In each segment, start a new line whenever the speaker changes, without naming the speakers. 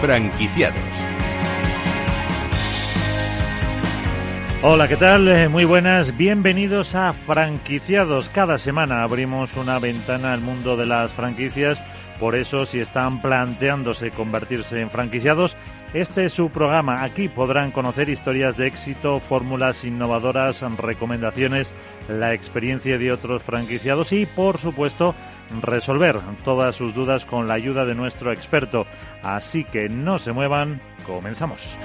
Franquiciados.
Hola, ¿qué tal? Eh, muy buenas, bienvenidos a Franquiciados. Cada semana abrimos una ventana al mundo de las franquicias, por eso si están planteándose convertirse en franquiciados, este es su programa. Aquí podrán conocer historias de éxito, fórmulas innovadoras, recomendaciones, la experiencia de otros franquiciados y, por supuesto, resolver todas sus dudas con la ayuda de nuestro experto. Así que no se muevan, comenzamos.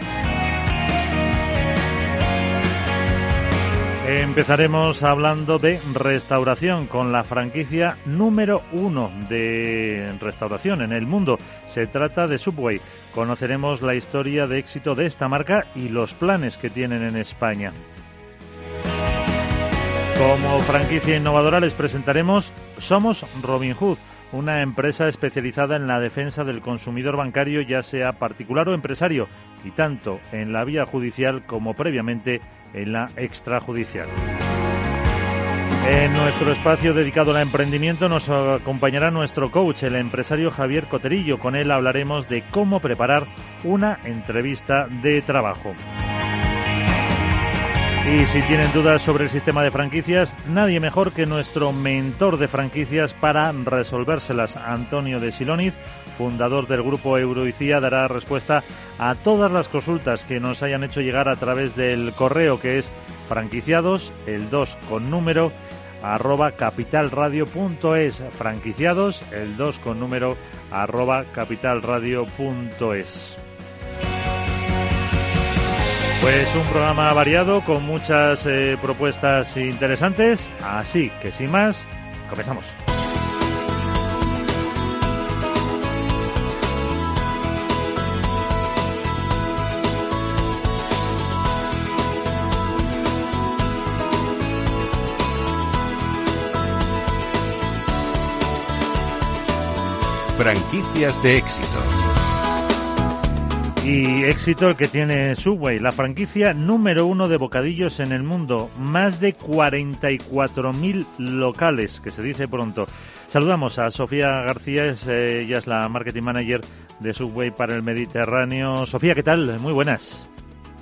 Empezaremos hablando de restauración con la franquicia número uno de restauración en el mundo. Se trata de Subway. Conoceremos la historia de éxito de esta marca y los planes que tienen en España. Como franquicia innovadora les presentaremos Somos Robin Hood, una empresa especializada en la defensa del consumidor bancario, ya sea particular o empresario, y tanto en la vía judicial como previamente en la extrajudicial. En nuestro espacio dedicado al emprendimiento nos acompañará nuestro coach, el empresario Javier Coterillo. Con él hablaremos de cómo preparar una entrevista de trabajo. Y si tienen dudas sobre el sistema de franquicias, nadie mejor que nuestro mentor de franquicias para resolvérselas, Antonio de Siloniz, fundador del grupo Euroicía, dará respuesta a todas las consultas que nos hayan hecho llegar a través del correo que es franquiciados, el 2 con número, arroba capitalradio.es, franquiciados, el 2 con número, arroba capitalradio.es. Pues un programa variado con muchas eh, propuestas interesantes, así que sin más, comenzamos.
Franquicias de éxito.
Y éxito el que tiene Subway, la franquicia número uno de bocadillos en el mundo. Más de 44.000 locales, que se dice pronto. Saludamos a Sofía García, eh, ella es la marketing manager de Subway para el Mediterráneo. Sofía, ¿qué tal? Muy buenas.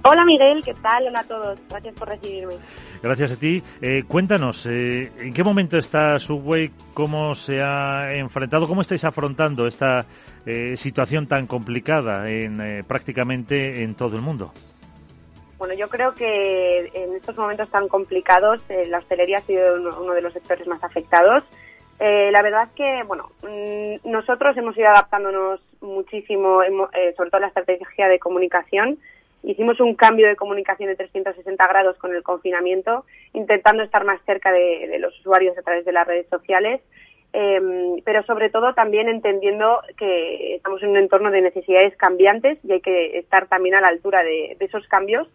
Hola Miguel, ¿qué tal? Hola a todos. Gracias por recibirme.
Gracias a ti. Eh, cuéntanos, eh, ¿en qué momento está Subway? ¿Cómo se ha enfrentado? ¿Cómo estáis afrontando esta eh, situación tan complicada en prácticamente en todo el mundo?
Bueno, yo creo que en estos momentos tan complicados la hostelería ha sido uno, de los sectores más afectados. la verdad es que, bueno, mm, nosotros hemos ido adaptándonos muchísimo, sobre todo la estrategia de comunicación. Hicimos un cambio de comunicación de 360 grados con el confinamiento, intentando estar más cerca de, los usuarios a través de las redes sociales, em, pero sobre todo también entendiendo que estamos en un entorno de necesidades cambiantes y hay que estar también a la altura de, esos cambios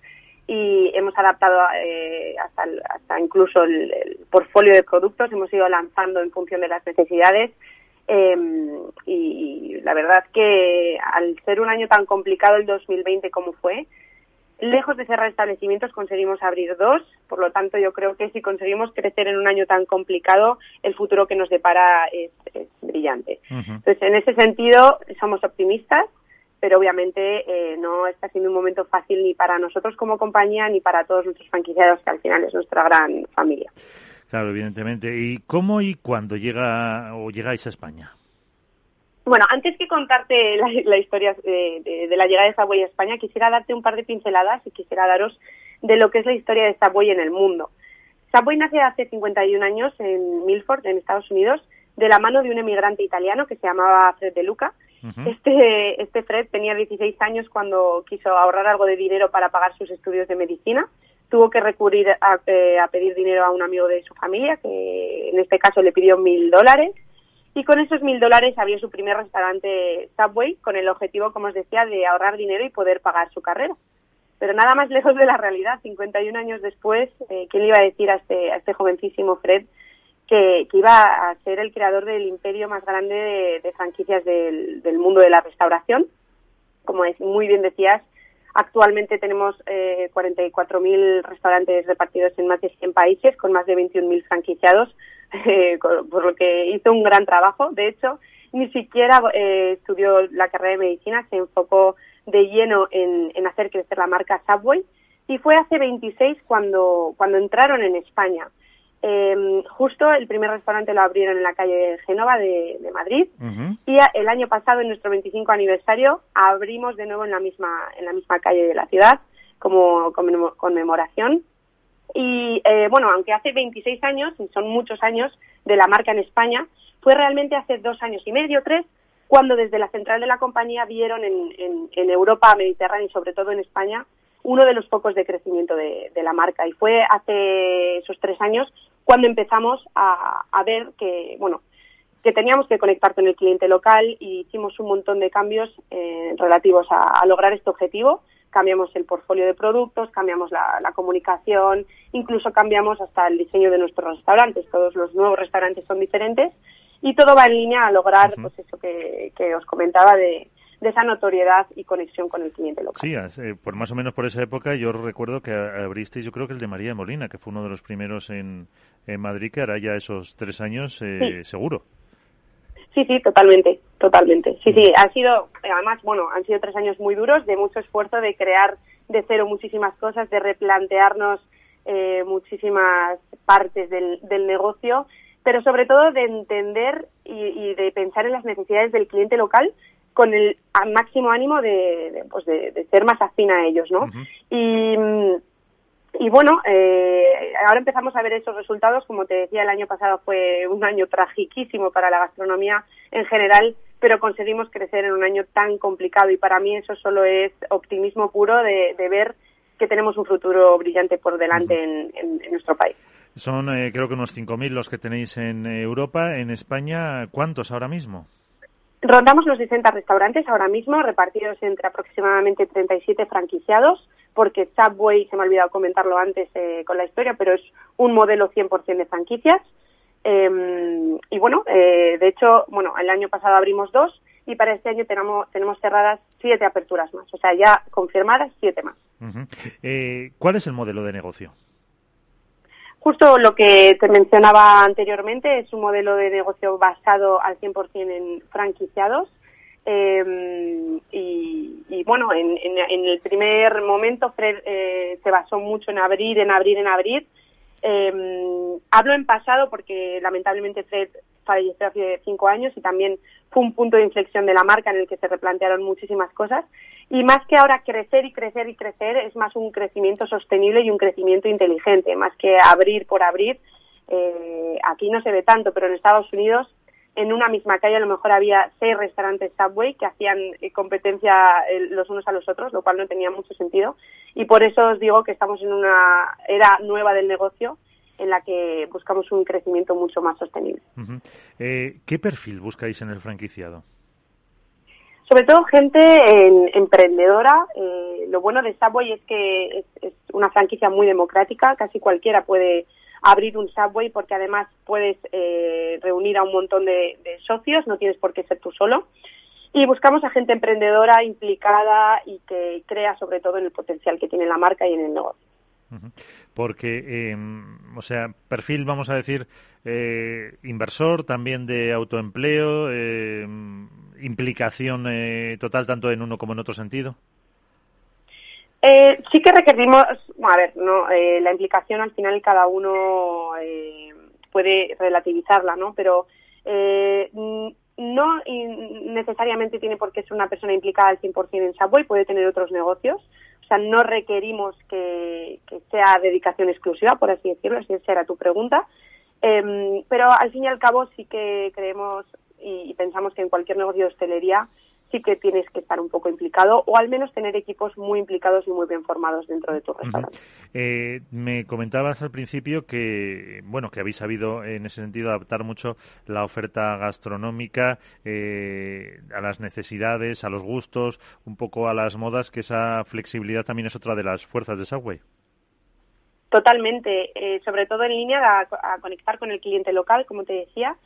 y hemos adaptado eh, hasta, incluso el, el, portfolio de productos, hemos ido lanzando en función de las necesidades em, y la verdad que al ser un año tan complicado el 2020 como fue, lejos de cerrar establecimientos conseguimos abrir dos, por lo tanto yo creo que si conseguimos crecer en un año tan complicado, el futuro que nos depara es, brillante. Entonces, en ese sentido, somos optimistas, pero obviamente eh, no está siendo un momento fácil ni para nosotros como compañía ni para todos nuestros franquiciados, que al final es nuestra gran familia.
Claro, evidentemente. ¿Y cómo y cuándo llega o llegáis a España?
Bueno, antes que contarte la, historia de, la llegada de Subway a España, quisiera darte un par de pinceladas y quisiera daros de lo que es la historia de Subway en el mundo. Subway nace hace 51 años en Milford, en Estados Unidos, de la mano de un emigrante italiano que se llamaba Fred De Luca. este, este Fred tenía 16 años cuando quiso ahorrar algo de dinero para pagar sus estudios de medicina. Tuvo que recurrir a, eh, a pedir dinero a un amigo de su familia, que en este caso le pidió mil dólares y con esos mil dólares abrió su primer restaurante Subway con el objetivo, como os decía, de ahorrar dinero y poder pagar su carrera. Pero nada más lejos de la realidad, 51 años después, eh, ¿quién le iba a decir a este, a este jovencísimo Fred que, iba a ser el creador del imperio más grande de, franquicias del, mundo de la restauración? Como muy bien decías, actualmente tenemos eh, 44.000 restaurantes repartidos en más de 100 países con más de 21.000 franquiciados eh, por lo que hizo un gran trabajo. De hecho, ni siquiera eh, estudió la carrera de medicina, se enfocó de lleno en, en hacer crecer la marca Subway y fue hace 26 cuando, cuando entraron en España. Eh, justo el primer restaurante lo abrieron en la calle Génova de, de Madrid y el año pasado, en nuestro 25 aniversario, abrimos de nuevo en la misma, en la misma calle de la ciudad como conmemoración. Y eh, bueno, aunque hace 26 años, y son muchos años de la marca en España, fue realmente hace dos años y medio, tres, cuando desde la central de la compañía vieron en, en, en Europa, Mediterránea y sobre todo en España uno de los focos de crecimiento de, de, la marca. Y fue hace esos tres años cuando empezamos a, a, ver que, bueno, que teníamos que conectar con el cliente local y hicimos un montón de cambios eh, relativos a, a, lograr este objetivo. Cambiamos el portfolio de productos, cambiamos la, la, comunicación, incluso cambiamos hasta el diseño de nuestros restaurantes. Todos los nuevos restaurantes son diferentes y todo va en línea a lograr, uh -huh. pues eso que, que os comentaba de, de esa notoriedad y conexión con el cliente local.
Sí, eh, por más o menos por esa época yo recuerdo que abristeis, yo creo que el de María de Molina, que fue uno de los primeros en, en Madrid, que hará ya esos tres años eh, sí. seguro.
Sí, sí, totalmente, totalmente. Sí, sí, ha sido, además, bueno, han sido tres años muy duros, de mucho esfuerzo, de crear de cero muchísimas cosas, de replantearnos eh, muchísimas partes del, del negocio, pero sobre todo de entender y, y de pensar en las necesidades del cliente local con el máximo ánimo de, de, pues de, de, ser más afín a ellos, ¿no? Uh -huh. Y, y bueno, eh, ahora empezamos a ver esos resultados. Como te decía, el año pasado fue un año tragiquísimo para la gastronomía en general, pero conseguimos crecer en un año tan complicado y para mí eso solo es optimismo puro de, ver que tenemos un futuro brillante por delante uh -huh. en, en, en, nuestro país.
Son eh, creo que unos 5.000 los que tenéis en Europa. En España, ¿cuántos ahora mismo?
Rondamos los 60 restaurantes ahora mismo, repartidos entre aproximadamente 37 franquiciados, porque Subway, se me ha olvidado comentarlo antes eh, con la historia, pero es un modelo 100% de franquicias. Eh, y bueno, eh, de hecho, bueno, el año pasado abrimos dos y para este año tenemos, tenemos cerradas siete aperturas más, o sea, ya confirmadas siete más.
Uh. ¿Cuál es el modelo de negocio?
Justo lo que te mencionaba anteriormente es un modelo de negocio basado al 100% en franquiciados. Eh, y, bueno, en, en, en, el primer momento Fred eh, se basó mucho en abrir, en abrir, en abrir. Eh, hablo en pasado porque lamentablemente Fred falleció hace cinco años y también fue un punto de inflexión de la marca en el que se replantearon muchísimas cosas. Y más que ahora crecer y crecer y crecer, es más un crecimiento sostenible y un crecimiento inteligente, más que abrir por abrir. Eh, aquí no se ve tanto, pero en Estados Unidos, en una misma calle, a lo mejor había seis restaurantes Subway que hacían eh, competencia eh, los unos a los otros, lo cual no tenía mucho sentido. Y por eso os digo que estamos en una era nueva del negocio en la que buscamos un crecimiento mucho más sostenible.
Uh -huh. eh, ¿Qué perfil buscáis en el franquiciado?
Sobre todo gente en, emprendedora. Eh, lo bueno de Subway es que es, es, una franquicia muy democrática. Casi cualquiera puede abrir un Subway porque además puedes eh, reunir a un montón de, de, socios. No tienes por qué ser tú solo. Y buscamos a gente emprendedora, implicada y que crea sobre todo en el potencial que tiene la marca y en el negocio.
Porque, eh, o sea, perfil, vamos a decir, eh, inversor, también de autoempleo, eh, implicación eh, total tanto en uno como en otro sentido.
Eh, sí que requerimos, a ver, no, eh, la implicación al final cada uno puede relativizarla, ¿no? Pero no necesariamente tiene por qué ser una persona implicada al 100% en Subway, puede tener otros negocios. O sea, no requerimos que, sea dedicación exclusiva, por así decirlo, si esa era tu pregunta. Eh, pero al fin y al cabo sí que creemos y, y pensamos que en cualquier negocio de hostelería sí que tienes que estar un poco implicado o al menos tener equipos muy implicados y muy bien formados dentro de tu restaurante.
Eh, me comentabas al principio que bueno que habéis sabido en ese sentido adaptar mucho la oferta gastronómica eh, a las necesidades, a los gustos, un poco a las modas, que esa flexibilidad también es otra de las fuerzas de Subway.
Totalmente, eh, sobre todo en línea a, a conectar con el cliente local, como te decía,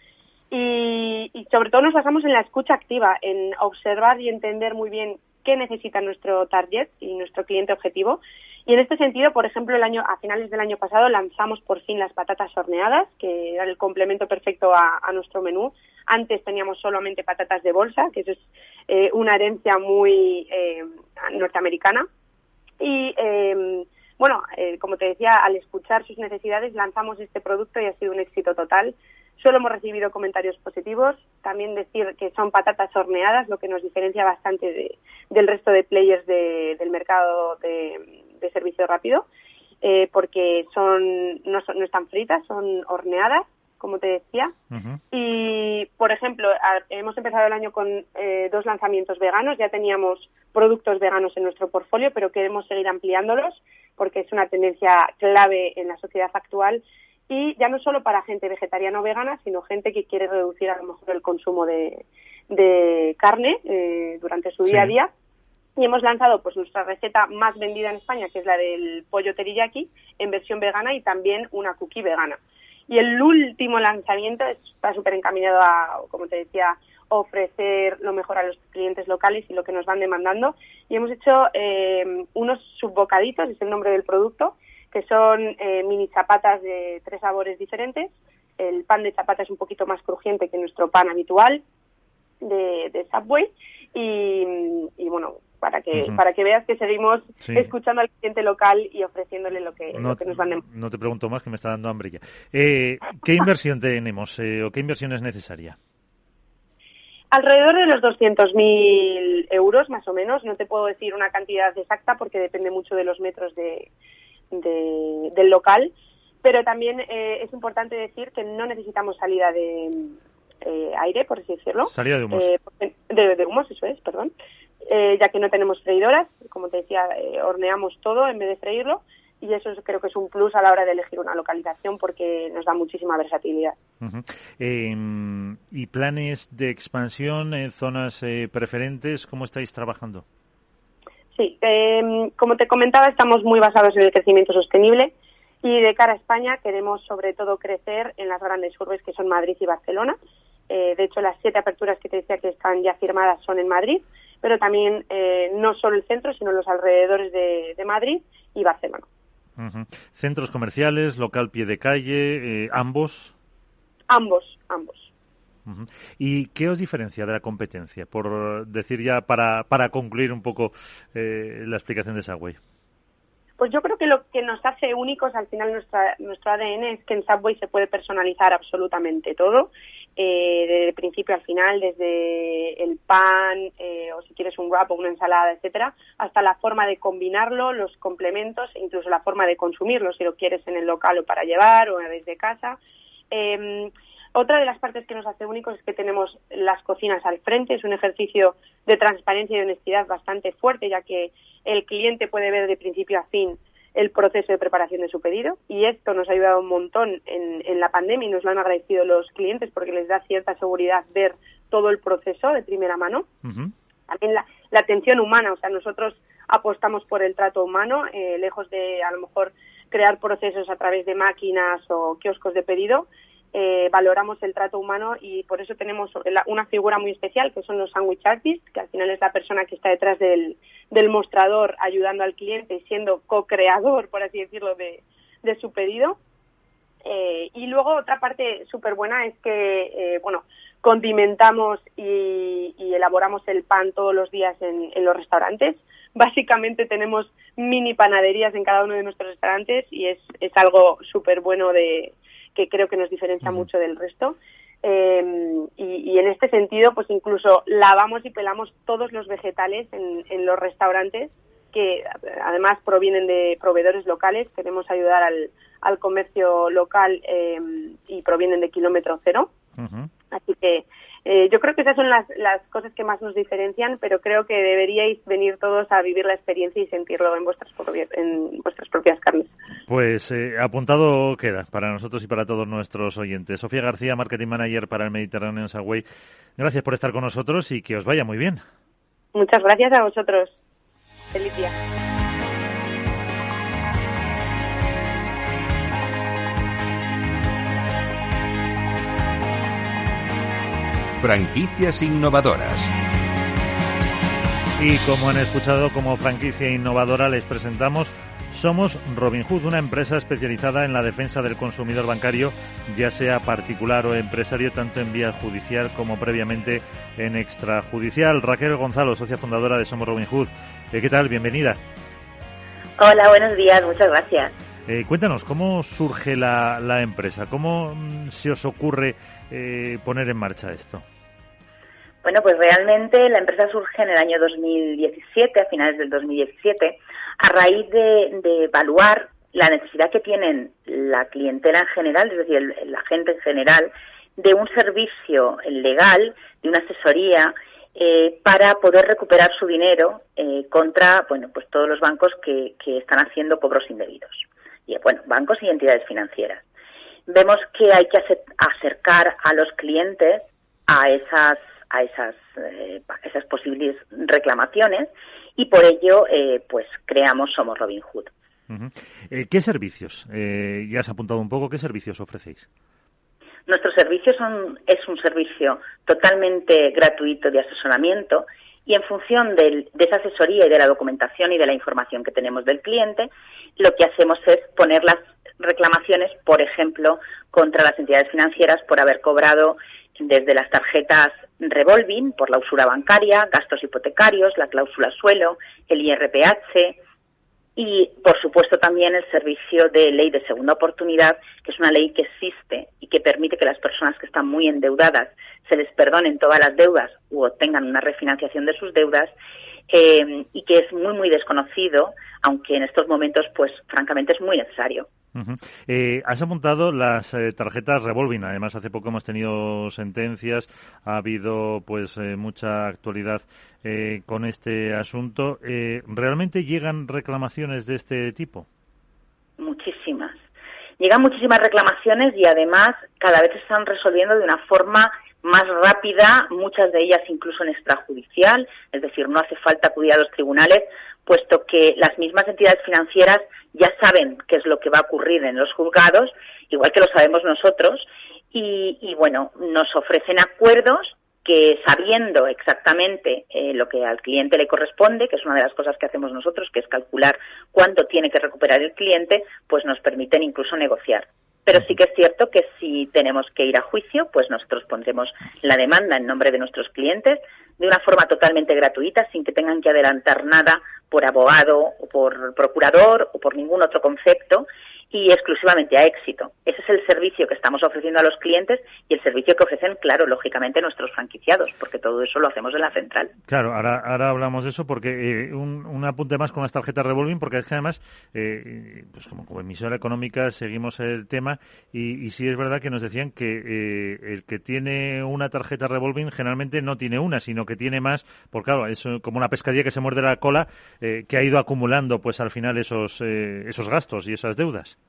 y, y, sobre todo nos basamos en la escucha activa, en observar y entender muy bien qué necesita nuestro target y nuestro cliente objetivo. Y en este sentido, por ejemplo, el año, a finales del año pasado lanzamos por fin las patatas horneadas, que era el complemento perfecto a, nuestro menú. Antes teníamos solamente patatas de bolsa, que eso es eh, una herencia muy eh, norteamericana. Y eh, bueno, como te decía, al escuchar sus necesidades lanzamos este producto y ha sido un éxito total. Solo hemos recibido comentarios positivos. También decir que son patatas horneadas, lo que nos diferencia bastante del resto de players del mercado de, servicio rápido, eh, porque son no, son no están fritas, son horneadas, como te decía. Y, por ejemplo, hemos empezado el año con eh, dos lanzamientos veganos. Ya teníamos productos veganos en nuestro portfolio, pero queremos seguir ampliándolos porque es una tendencia clave en la sociedad actual y ya no solo para gente vegetariana o vegana, sino gente que quiere reducir a lo mejor el consumo de, carne eh, durante su día a día. Y hemos lanzado pues nuestra receta más vendida en España, que es la del pollo teriyaki, en versión vegana y también una cookie vegana. Y el último lanzamiento está súper encaminado a, como te decía, ofrecer lo mejor a los clientes locales y lo que nos van demandando. Y hemos hecho eh, unos subbocaditos, es el nombre del producto, que son eh, mini zapatas de tres sabores diferentes. El pan de chapata es un poquito más crujiente que nuestro pan habitual de, Subway. Y, bueno, para que para que veas que seguimos escuchando al cliente local y ofreciéndole lo que,
no,
nos van
No te pregunto más, que me está dando hambre ya. Eh, ¿Qué inversión tenemos eh, o qué inversión es necesaria?
Alrededor de los 200.000 euros, más o menos. No te puedo decir una cantidad exacta porque depende mucho de los metros de, del local, pero también eh, es importante decir que no necesitamos salida de eh, aire, por así decirlo.
Salida de humos.
Eh, de, humos, eso es, perdón. ya que no tenemos freidoras, como te decía, horneamos todo en vez de freírlo y eso creo que es un plus a la hora de elegir una localización porque nos da muchísima versatilidad.
Em, ¿Y planes de expansión en zonas preferentes? ¿Cómo estáis trabajando?
Sí, em, como te comentaba, estamos muy basados en el crecimiento sostenible y de cara a España queremos sobre todo crecer en las grandes urbes que son Madrid y Barcelona. Eh, de hecho, las siete aperturas que te decía que están ya firmadas son en Madrid, pero también eh, no solo el centro, sino los alrededores de, Madrid y Barcelona.
Centros comerciales, local pie de calle, eh, ambos.
Ambos,
¿Y qué os diferencia de la competencia? Por decir ya, para, para concluir un poco eh, la explicación de Subway.
Pues yo creo que lo que nos hace únicos al final nuestra, nuestro ADN es que en Subway se puede personalizar absolutamente todo, eh, desde el principio al final, desde el pan eh, o si quieres un wrap o una ensalada, etcétera, hasta la forma de combinarlo, los complementos e incluso la forma de consumirlo, si lo quieres en el local o para llevar o desde casa. Eh, otra de las partes que nos hace únicos es que tenemos las cocinas al frente. Es un ejercicio de transparencia y honestidad bastante fuerte, ya que el cliente puede ver de principio a fin el proceso de preparación de su pedido y esto nos ha ayudado un montón en, la pandemia y nos lo han agradecido los clientes porque les da cierta seguridad ver todo el proceso de primera mano. También la, atención humana, o sea, nosotros apostamos por el trato humano, eh, lejos de a lo mejor crear procesos a través de máquinas o kioscos de pedido, eh, valoramos el trato humano y por eso tenemos una figura muy especial que son los sandwich artists, que al final es la persona que está detrás del, mostrador ayudando al cliente y siendo co-creador, por así decirlo, de, su pedido. Eh, y luego otra parte súper buena es que, eh, bueno, condimentamos y, elaboramos el pan todos los días en, en los restaurantes. Básicamente tenemos mini panaderías en cada uno de nuestros restaurantes y es, es algo súper bueno de, que creo que nos diferencia mucho del resto. Eh, y, en este sentido, pues incluso lavamos y pelamos todos los vegetales en, los restaurantes que además provienen de proveedores locales. Queremos ayudar al, comercio local eh, y provienen de kilómetro cero. Así que eh, yo creo que esas son las, las cosas que más nos diferencian, pero creo que deberíais venir todos a vivir la experiencia y sentirlo en vuestras, en vuestras propias carnes.
Pues eh, apuntado queda para nosotros y para todos nuestros oyentes. Sofía García, Marketing Manager para el Mediterráneo Subway. Gracias por estar con nosotros y que os vaya muy bien.
Muchas gracias a vosotros. Feliz día.
Franquicias innovadoras.
Y como han escuchado, como franquicia innovadora les presentamos somos Robinhood, una empresa especializada en la defensa del consumidor bancario, ya sea particular o empresario, tanto en vía judicial como previamente en extrajudicial. Raquel Gonzalo, socia fundadora de Somos Robinhood. Eh, ¿Qué tal? Bienvenida.
Hola, buenos días, muchas gracias.
Eh, cuéntanos, ¿cómo surge la, empresa? ¿Cómo mm, se os ocurre eh, poner en marcha esto?
Bueno, pues realmente la empresa surge en el año 2017, a finales del 2017, a raíz de, evaluar la necesidad que tienen la clientela en general, es decir, la gente en general, de un servicio legal, de una asesoría eh, para poder recuperar su dinero eh, contra, bueno, pues todos los bancos que, que están haciendo cobros indebidos. Y, bueno, bancos y entidades financieras. Vemos que hay que acercar a los clientes a esas a esas, eh, esas posibles reclamaciones y por ello eh, pues creamos Somos Robin Hood.
Eh, ¿Qué servicios? ya has apuntado un poco, ¿qué servicios ofrecéis?
Nuestro servicio son, es un servicio totalmente gratuito de asesoramiento y en función de esa asesoría y de la documentación y de la información que tenemos del cliente, lo que hacemos es poner las reclamaciones, por ejemplo, contra las entidades financieras por haber cobrado desde las tarjetas revolving por la usura bancaria, gastos hipotecarios, la cláusula suelo, el IRPH y, por supuesto, también el servicio de ley de segunda oportunidad, que es una ley que existe y que permite que las personas que están muy endeudadas se les perdonen todas las deudas u obtengan una refinanciación de sus deudas eh, y que es muy, muy desconocido, aunque en estos momentos, pues, francamente, es muy necesario.
Eh, has apuntado las eh, tarjetas revolving. Además, hace poco hemos tenido sentencias. Ha habido, pues, mucha actualidad con este asunto. ¿Realmente llegan reclamaciones de este tipo?
Muchísimas. Llegan muchísimas reclamaciones y además cada vez se están resolviendo de una forma más rápida, muchas de ellas incluso en extrajudicial, es decir, no hace falta acudir a los tribunales, puesto que las mismas entidades financieras ya saben qué es lo que va a ocurrir en los juzgados, igual que lo sabemos nosotros, y, y bueno, nos ofrecen acuerdos que sabiendo exactamente eh, lo que al cliente le corresponde, que es una de las cosas que hacemos nosotros, que es calcular cuánto tiene que recuperar el cliente, pues nos permiten incluso negociar. Pero sí que es cierto que si tenemos que ir a juicio, pues nosotros pondremos la demanda en nombre de nuestros clientes de una forma totalmente gratuita, sin que tengan que adelantar nada por abogado o por procurador o por ningún otro concepto y exclusivamente a éxito. Ese es el servicio que estamos ofreciendo a los clientes y el servicio que ofrecen, claro, lógicamente nuestros franquiciados, porque todo eso lo hacemos en la central.
Claro, ahora, ahora hablamos de eso porque eh, un, apunte más con las tarjetas revolving, porque es que además, eh, pues como, emisora económica seguimos el tema y, sí es verdad que nos decían que eh, el que tiene una tarjeta revolving generalmente no tiene una, sino que tiene más, porque claro, es como una pescadilla que se muerde la cola, que ha ido acumulando pues al final esos, esos gastos y esas deudas.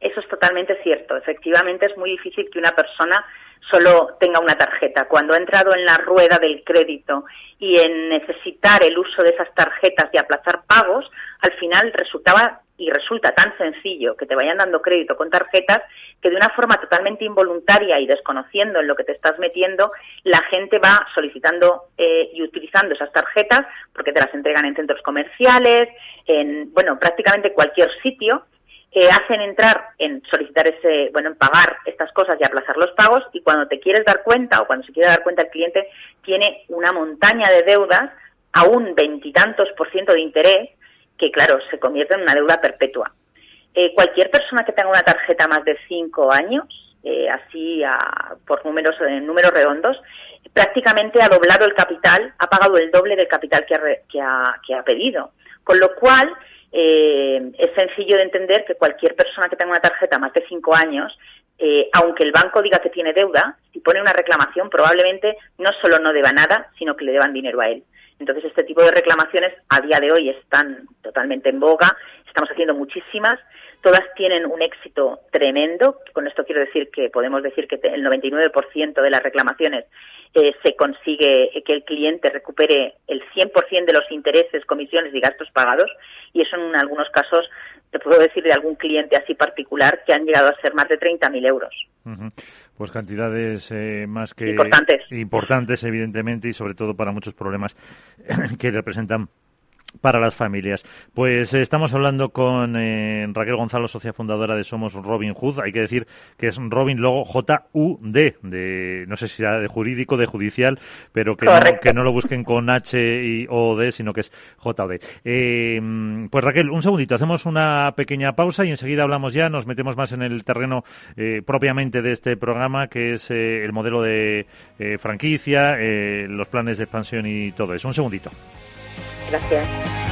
Eso es totalmente cierto. Efectivamente, es muy difícil que una persona solo tenga una tarjeta. Cuando ha entrado en la rueda del crédito y en necesitar el uso de esas tarjetas y aplazar pagos, al final resultaba y resulta tan sencillo que te vayan dando crédito con tarjetas que de una forma totalmente involuntaria y desconociendo en lo que te estás metiendo, la gente va solicitando eh, y utilizando esas tarjetas porque te las entregan en centros comerciales, en, bueno, prácticamente cualquier sitio que hacen entrar en solicitar ese, bueno, en pagar estas cosas y aplazar los pagos y cuando te quieres dar cuenta o cuando se quiere dar cuenta el cliente tiene una montaña de deudas a un veintitantos por ciento de interés que, claro, se convierte en una deuda perpetua. Eh, cualquier persona que tenga una tarjeta más de cinco años, eh, así por números, en números redondos, prácticamente ha doblado el capital, ha pagado el doble del capital que que ha, que ha pedido. Con lo cual, eh, es sencillo de entender que cualquier persona que tenga una tarjeta más de cinco años, eh, aunque el banco diga que tiene deuda, si pone una reclamación, probablemente no solo no deba nada, sino que le deban dinero a él. Entonces, este tipo de reclamaciones a día de hoy están totalmente en boga, Estamos haciendo muchísimas, todas tienen un éxito tremendo. Con esto quiero decir que podemos decir que el 99% de las reclamaciones eh, se consigue que el cliente recupere el 100% de los intereses, comisiones y gastos pagados. Y eso en algunos casos, te puedo decir de algún cliente así particular, que han llegado a ser más de 30.000 euros.
Pues cantidades eh, más que
importantes.
importantes, evidentemente, y sobre todo para muchos problemas que representan para las familias. Pues eh, estamos hablando con eh, Raquel Gonzalo, socia fundadora de Somos Robin Hood. Hay que decir que es Robin luego J-U-D, de, no sé si sea de jurídico, de judicial, pero que, no, que no, lo busquen con H y O D, sino que es J o D. Eh, pues Raquel, un segundito, hacemos una pequeña pausa y enseguida hablamos ya, nos metemos más en el terreno propiamente de este programa, que es el modelo de franquicia, los planes de expansión y todo eso. Un segundito.
Gracias.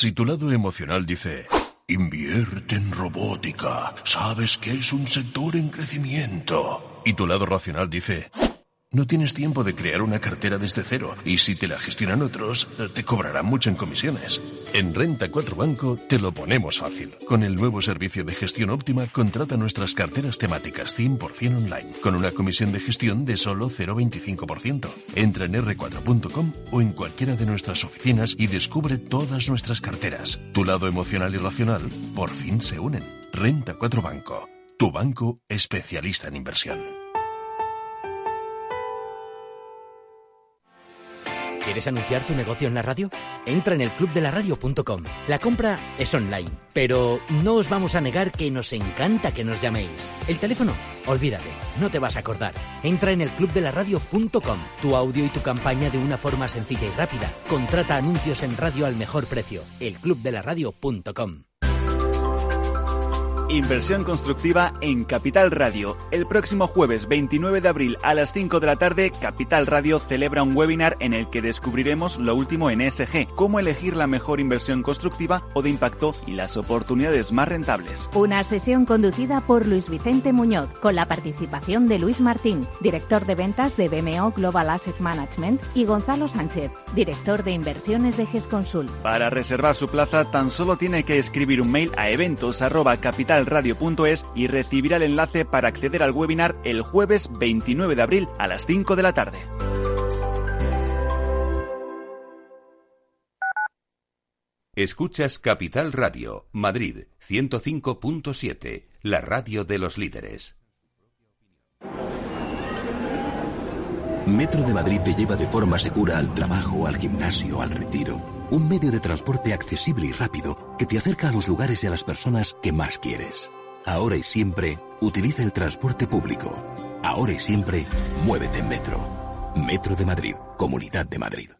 Si tu lado emocional dice, invierte en robótica, sabes que es un sector en crecimiento. Y tu lado racional dice, no tienes tiempo de crear una cartera desde cero y si te la gestionan otros, te cobrarán mucho en comisiones. En Renta 4 Banco te lo ponemos fácil. Con el nuevo servicio de gestión óptima, contrata nuestras carteras temáticas 100% online, con una comisión de gestión de solo 0,25%. Entra en r4.com o en cualquiera de nuestras oficinas y descubre todas nuestras carteras. Tu lado emocional y racional por fin se unen. Renta 4 Banco, tu banco especialista en inversión.
¿Quieres anunciar tu negocio en la radio? Entra en el clubdelaradio.com. La compra es online, pero no os vamos a negar que nos encanta que nos llaméis. El teléfono, olvídate, no te vas a acordar. Entra en el clubdelaradio.com. Tu audio y tu campaña de una forma sencilla y rápida. Contrata anuncios en radio al mejor precio. elclubdelaradio.com.
Inversión constructiva en Capital Radio. El próximo jueves 29 de abril a las 5 de la tarde, Capital Radio celebra un webinar en el que descubriremos lo último en ESG, cómo elegir la mejor inversión constructiva o de impacto y las oportunidades más rentables.
Una sesión conducida por Luis Vicente Muñoz, con la participación de Luis Martín, director de ventas de BMO Global Asset Management, y Gonzalo Sánchez, director de inversiones de GESConsul.
Para reservar su plaza, tan solo tiene que escribir un mail a eventos radio.es y recibirá el enlace para acceder al webinar el jueves 29 de abril a las 5 de la tarde.
Escuchas Capital Radio, Madrid 105.7, la radio de los líderes.
Metro de Madrid te lleva de forma segura al trabajo, al gimnasio, al retiro. Un medio de transporte accesible y rápido que te acerca a los lugares y a las personas que más quieres. Ahora y siempre, utiliza el transporte público. Ahora y siempre, muévete en Metro. Metro de Madrid, Comunidad de Madrid.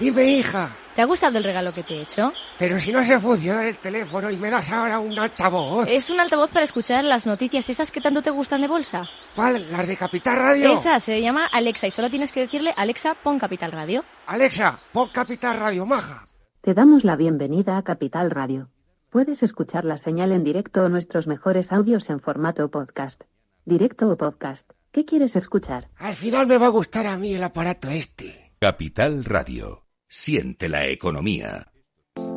Dime, hija.
¿Te ha gustado el regalo que te he hecho?
Pero si no se funciona el teléfono y me das ahora un altavoz.
Es un altavoz para escuchar las noticias esas que tanto te gustan de bolsa.
¿Cuál? ¿Las de Capital Radio?
Esa se llama Alexa y solo tienes que decirle Alexa, pon Capital Radio.
Alexa, pon Capital Radio, maja.
Te damos la bienvenida a Capital Radio. Puedes escuchar la señal en directo o nuestros mejores audios en formato podcast. Directo o podcast. ¿Qué quieres escuchar?
Al final me va a gustar a mí el aparato este.
Capital Radio. Siente la economía.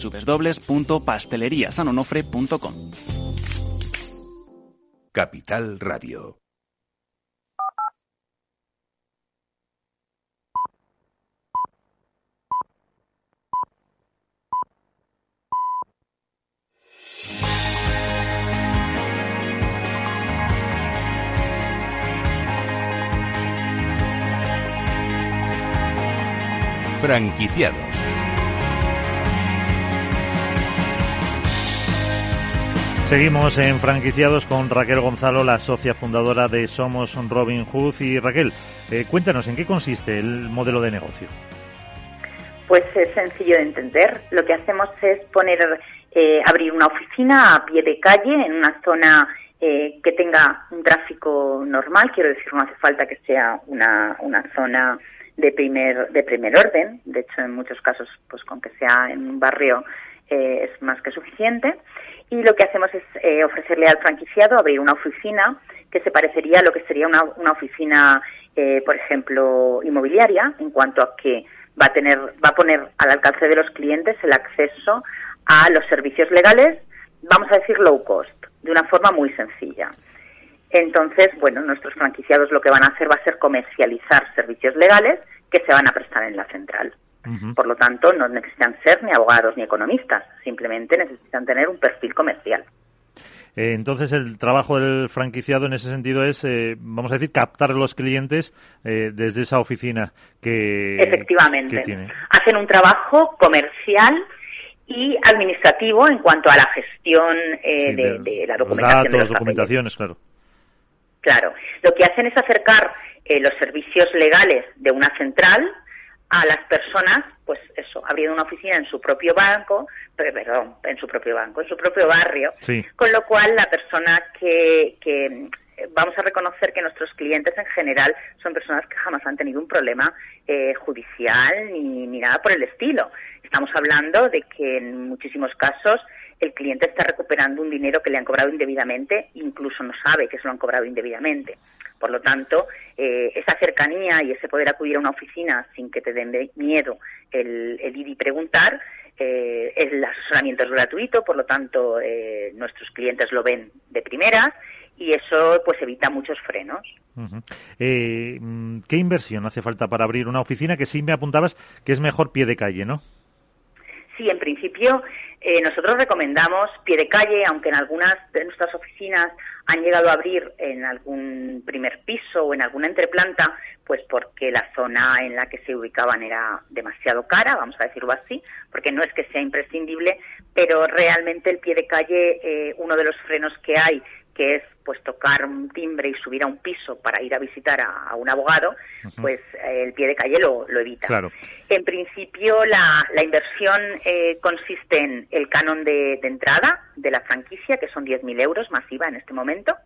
www.pasteleriasanonofre.com.
Capital Radio. Franquiciados.
Seguimos en franquiciados con Raquel Gonzalo, la socia fundadora de Somos Robin Hood. Y Raquel, eh, cuéntanos, ¿en qué consiste el modelo de negocio?
Pues es sencillo de entender. Lo que hacemos es poner, eh, abrir una oficina a pie de calle en una zona eh, que tenga un tráfico normal. Quiero decir, no hace falta que sea una, una zona de primer, de primer orden. De hecho, en muchos casos, pues con que sea en un barrio es más que suficiente y lo que hacemos es eh, ofrecerle al franquiciado abrir una oficina que se parecería a lo que sería una, oficina, eh, por ejemplo, inmobiliaria, en cuanto a que va a tener, va a poner al alcance de los clientes el acceso a los servicios legales, vamos a decir low cost, de una forma muy sencilla. Entonces, bueno, nuestros franquiciados lo que van a hacer va a ser comercializar servicios legales que se van a prestar en la central. Por lo tanto, no necesitan ser ni abogados ni economistas, simplemente necesitan tener un perfil comercial.
Eh, entonces, el trabajo del franquiciado en ese sentido es, eh, vamos a decir, captar a los clientes eh, desde esa oficina que,
Efectivamente.
tiene.
Hacen un trabajo comercial y administrativo en cuanto a la gestión de, la documentación.
de los documentaciones, claro.
Claro. Lo que hacen es acercar los servicios legales de una central a las personas, pues eso, abriendo una oficina en su propio banco, perdón, en su propio banco, en su propio barrio, con lo cual la persona que, que vamos a reconocer que nuestros clientes en general son personas que jamás han tenido un problema eh, judicial ni, ni nada por el estilo. Estamos hablando de que en muchísimos casos el cliente está recuperando un dinero que le han cobrado indebidamente, incluso no sabe que se lo han cobrado indebidamente. Por lo tanto, eh, esa cercanía y ese poder acudir a una oficina sin que te den miedo el, ir y preguntar, eh, el asesoramiento es gratuito, por lo tanto, eh, nuestros clientes lo ven de primera y eso pues evita muchos frenos.
¿Qué inversión hace falta para abrir una oficina que sí me apuntabas que es mejor pie de calle, no?
Sí, en principio eh, nosotros recomendamos pie de calle, aunque en algunas de nuestras oficinas han llegado a abrir en algún primer piso o en alguna entreplanta, pues porque la zona en la que se ubicaban era demasiado cara, vamos a decirlo así, porque no es que sea imprescindible, pero realmente el pie de calle, eh, uno de los frenos que hay que es pues tocar un timbre y subir a un piso para ir a visitar a, un abogado, pues eh, el pie de calle lo, evita. En principio la, inversión eh, consiste en el canon de, entrada de la franquicia, que son 10.000 euros masiva en este momento,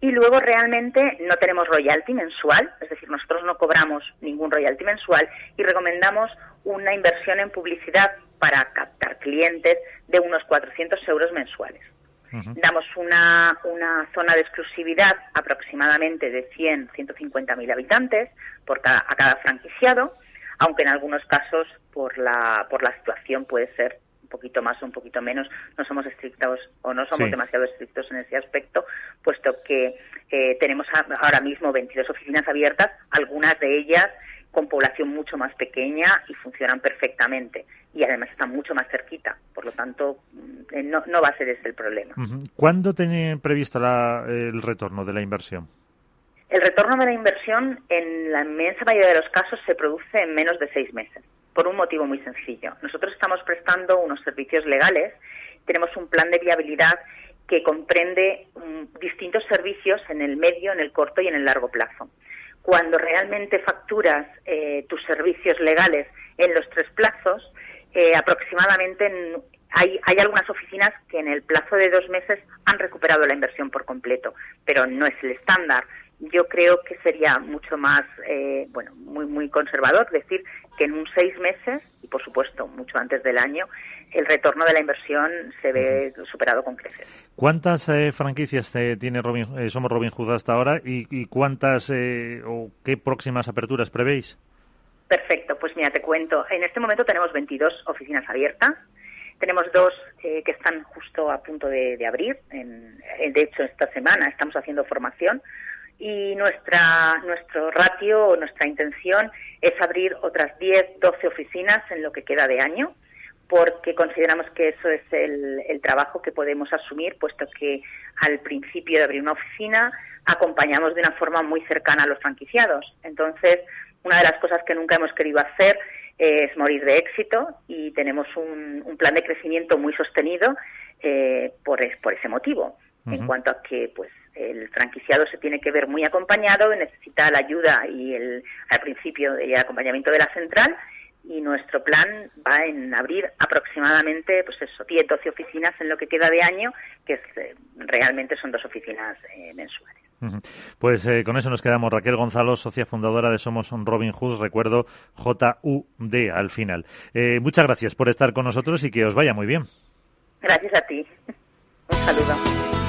y luego realmente no tenemos royalty mensual, es decir, nosotros no cobramos ningún royalty mensual y recomendamos una inversión en publicidad para captar clientes de unos 400 euros mensuales. Damos una, una zona de exclusividad aproximadamente de 100, 150 mil habitantes por cada, a cada franquiciado, aunque en algunos casos por la, por la situación puede ser un poquito más o un poquito menos, no somos estrictos o no somos demasiado estrictos en ese aspecto, puesto que eh, tenemos ahora mismo 22 oficinas abiertas, algunas de ellas con población mucho más pequeña y funcionan perfectamente y además están mucho más cerquita. Por lo tanto, mm, eh, no, no va a ser ese el problema.
¿Cuándo tiene previsto el retorno de la inversión?
El retorno de la inversión, en la inmensa mayoría de los casos, se produce en menos de seis meses, por un motivo muy sencillo. Nosotros estamos prestando unos servicios legales, tenemos un plan de viabilidad que comprende mm, distintos servicios en el medio, en el corto y en el largo plazo. Cuando realmente facturas eh, tus servicios legales en los tres plazos, eh, aproximadamente hay, hay algunas oficinas que en el plazo de dos meses han recuperado la inversión por completo, pero no es el estándar. Yo creo que sería mucho más, eh, bueno, muy, muy conservador decir que en un seis meses, y por supuesto mucho antes del año, el retorno de la inversión se ve superado con creces.
¿Cuántas eh, franquicias tiene Robin, somos Robin Hood hasta ahora y, y cuántas o qué próximas aperturas prevéis?
Perfecto, pues mira, te cuento. En este momento tenemos 22 oficinas abiertas. Tenemos dos eh, que están justo a punto de, abrir. En, de hecho, esta semana estamos haciendo formación y nuestra, nuestro ratio, nuestra intención es abrir otras 10, 12 oficinas en lo que queda de año, porque consideramos que eso es el trabajo que podemos asumir, puesto que al principio de abrir una oficina acompañamos de una forma muy cercana a los franquiciados. Entonces, una de las cosas que nunca hemos querido hacer es morir de éxito y tenemos un, plan de crecimiento muy sostenido eh, por, por ese motivo. En cuanto a que pues el franquiciado se tiene que ver muy acompañado, necesita la ayuda y el al principio el acompañamiento de la central y nuestro plan va en abrir aproximadamente pues eso 10 12 oficinas en lo que queda de año que eh, realmente son dos oficinas eh, mensuales
pues eh, con eso nos quedamos. Raquel Gonzalo, socia fundadora de Somos Robin Hood, recuerdo J-U-D al final. Eh, muchas gracias por estar con nosotros y que os vaya muy bien.
Gracias a ti. Un saludo.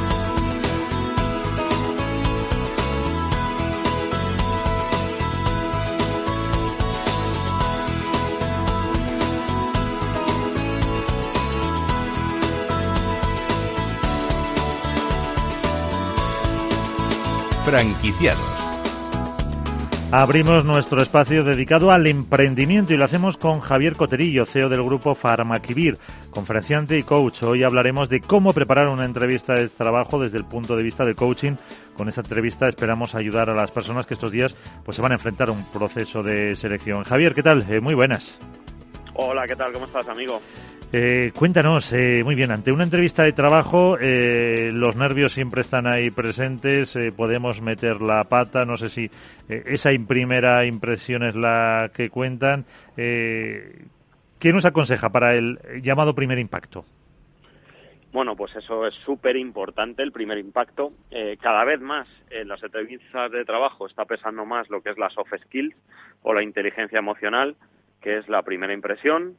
Franquiciados.
Abrimos nuestro espacio dedicado al emprendimiento y lo hacemos con Javier Coterillo, CEO del grupo Farmaquivir, conferenciante y coach. Hoy hablaremos de cómo preparar una entrevista de trabajo desde el punto de vista de coaching. Con esta entrevista esperamos ayudar a las personas que estos días pues, se van a enfrentar a un proceso de selección. Javier, ¿qué tal? Eh, muy buenas.
Hola, ¿qué tal? ¿Cómo estás, amigo?
Eh, cuéntanos, eh, muy bien, ante una entrevista de trabajo, eh, los nervios siempre están ahí presentes, podemos meter la pata, no sé si esa primera impresión es la que cuentan. ¿Qué nos aconseja para el llamado primer impacto?
Bueno, pues eso es súper importante, el primer impacto. cada vez más en las entrevistas de trabajo está pesando más lo que es la soft skills o la inteligencia emocional, que es la primera impresión,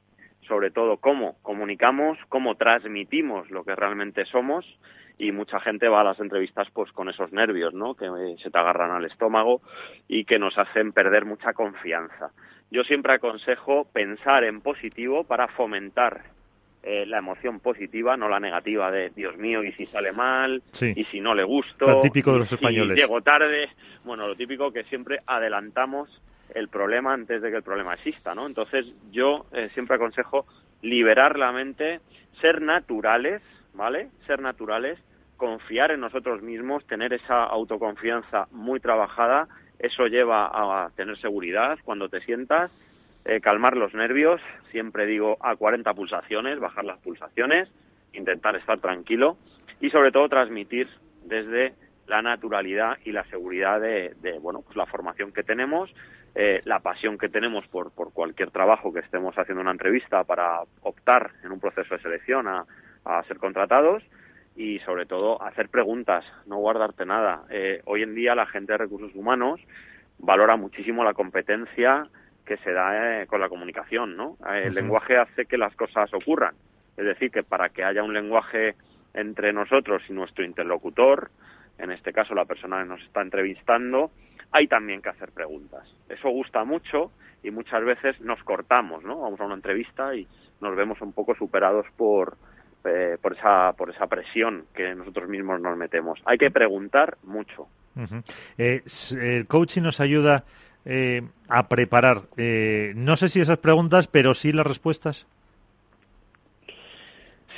sobre todo cómo comunicamos, cómo transmitimos lo que realmente somos y mucha gente va a las entrevistas pues con esos nervios, ¿no? Que se te agarran al estómago y que nos hacen perder mucha confianza. Yo siempre aconsejo pensar en positivo para fomentar eh, la emoción positiva, no la negativa de Dios mío y si sale mal y si no le gusto,
lo típico de los españoles.
llego tarde, bueno, lo típico que siempre adelantamos el problema antes de que el problema exista, ¿no? Entonces yo eh, siempre aconsejo liberar la mente, ser naturales, ¿vale? Ser naturales, confiar en nosotros mismos, tener esa autoconfianza muy trabajada, eso lleva a tener seguridad cuando te sientas, eh, calmar los nervios, siempre digo a 40 pulsaciones, bajar las pulsaciones, intentar estar tranquilo y sobre todo transmitir desde la naturalidad y la seguridad de, de bueno pues la formación que tenemos eh, la pasión que tenemos por, por cualquier trabajo que estemos haciendo una entrevista para optar en un proceso de selección a, ser contratados y sobre todo hacer preguntas, no guardarte nada. Eh, hoy en día la gente de recursos humanos valora muchísimo la competencia que se da eh, con la comunicación, ¿no? El lenguaje hace que las cosas ocurran. Es decir, que para que haya un lenguaje entre nosotros y nuestro interlocutor, en este caso la persona que nos está entrevistando, hay también que hacer preguntas. Eso gusta mucho y muchas veces nos cortamos, ¿no? Vamos a una entrevista y nos vemos un poco superados por, eh, por, esa, por esa presión que nosotros mismos nos metemos. Hay que preguntar mucho.
Eh, el coaching nos ayuda eh, a preparar, no sé si esas preguntas, pero sí las respuestas.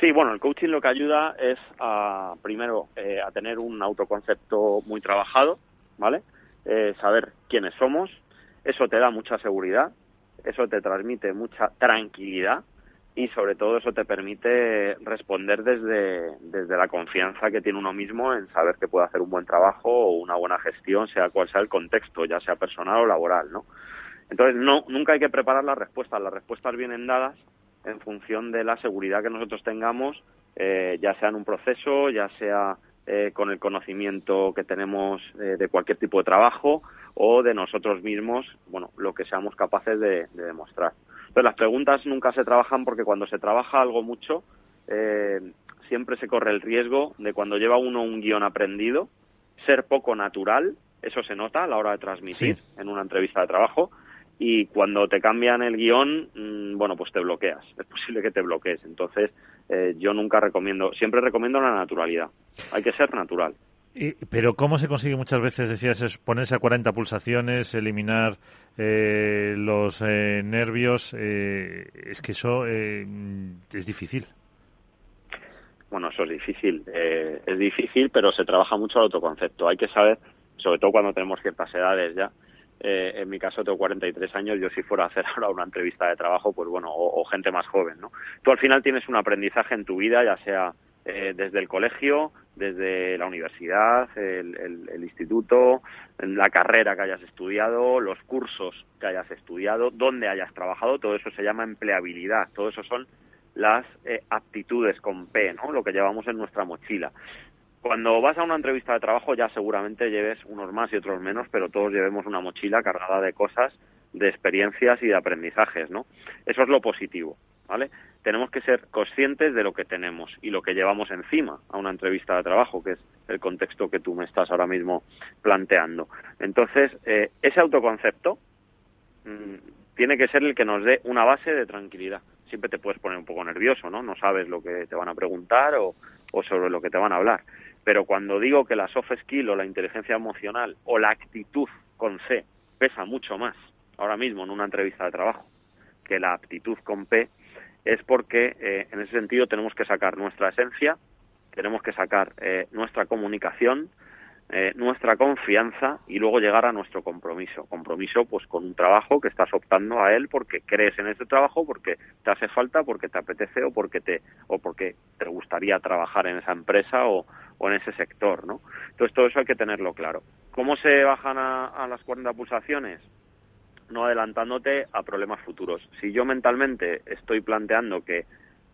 Sí, bueno, el coaching lo que ayuda es a, primero, a tener un autoconcepto muy trabajado, ¿vale? Eh, saber quiénes somos, eso te da mucha seguridad, eso te transmite mucha tranquilidad y sobre todo eso te permite responder desde, desde la confianza que tiene uno mismo en saber que puede hacer un buen trabajo o una buena gestión, sea cual sea el contexto, ya sea personal o laboral, ¿no? Entonces, no, nunca hay que preparar las respuestas, las respuestas vienen dadas en función de la seguridad que nosotros tengamos, eh, ya sea en un proceso, ya sea eh, con el conocimiento que tenemos eh, de cualquier tipo de trabajo o de nosotros mismos, bueno, lo que seamos capaces de, de demostrar. Entonces, las preguntas nunca se trabajan porque cuando se trabaja algo mucho, eh, siempre se corre el riesgo de cuando lleva uno un guion aprendido, ser poco natural, eso se nota a la hora de transmitir en una entrevista de trabajo, y cuando te cambian el guion, mm, bueno, pues te bloqueas, es posible que te bloquees. Entonces, eh, yo nunca recomiendo, siempre recomiendo la naturalidad, hay que ser natural.
pero ¿cómo se consigue muchas veces, decías, es ponerse a 40 pulsaciones, eliminar eh, los eh, nervios? Eh, es que eso eh, es difícil.
Bueno, eso es difícil. Eh, es difícil, pero se trabaja mucho el autoconcepto. Hay que saber, sobre todo cuando tenemos ciertas edades ya. Eh, en mi caso tengo 43 años, yo si fuera a hacer ahora una entrevista de trabajo, pues bueno, o, gente más joven, ¿no? Tú al final tienes un aprendizaje en tu vida, ya sea eh, desde el colegio, desde la universidad, el, instituto, la carrera que hayas estudiado, los cursos que hayas estudiado, dónde hayas trabajado, todo eso se llama empleabilidad, todo eso son las eh, aptitudes con P, ¿no? Lo que llevamos en nuestra mochila. Cuando vas a una entrevista de trabajo ya seguramente lleves unos más y otros menos, pero todos llevemos una mochila cargada de cosas, de experiencias y de aprendizajes, ¿no? Eso es lo positivo, ¿vale? Tenemos que ser conscientes de lo que tenemos y lo que llevamos encima a una entrevista de trabajo, que es el contexto que tú me estás ahora mismo planteando. Entonces, eh, ese autoconcepto mmm, tiene que ser el que nos dé una base de tranquilidad siempre te puedes poner un poco nervioso, ¿no? No sabes lo que te van a preguntar o sobre lo que te van a hablar. Pero cuando digo que la soft skill o la inteligencia emocional o la actitud con C pesa mucho más ahora mismo en una entrevista de trabajo que la aptitud con P, es porque eh, en ese sentido tenemos que sacar nuestra esencia, tenemos que sacar eh, nuestra comunicación, eh, nuestra confianza y luego llegar a nuestro compromiso. Compromiso pues con un trabajo que estás optando a él porque crees en ese trabajo, porque te hace falta, porque te apetece o porque te o porque te gustaría trabajar en esa empresa o, en ese sector, ¿no? Entonces todo eso hay que tenerlo claro. ¿Cómo se bajan a, a las 40 pulsaciones? No adelantándote a problemas futuros. Si yo mentalmente estoy planteando que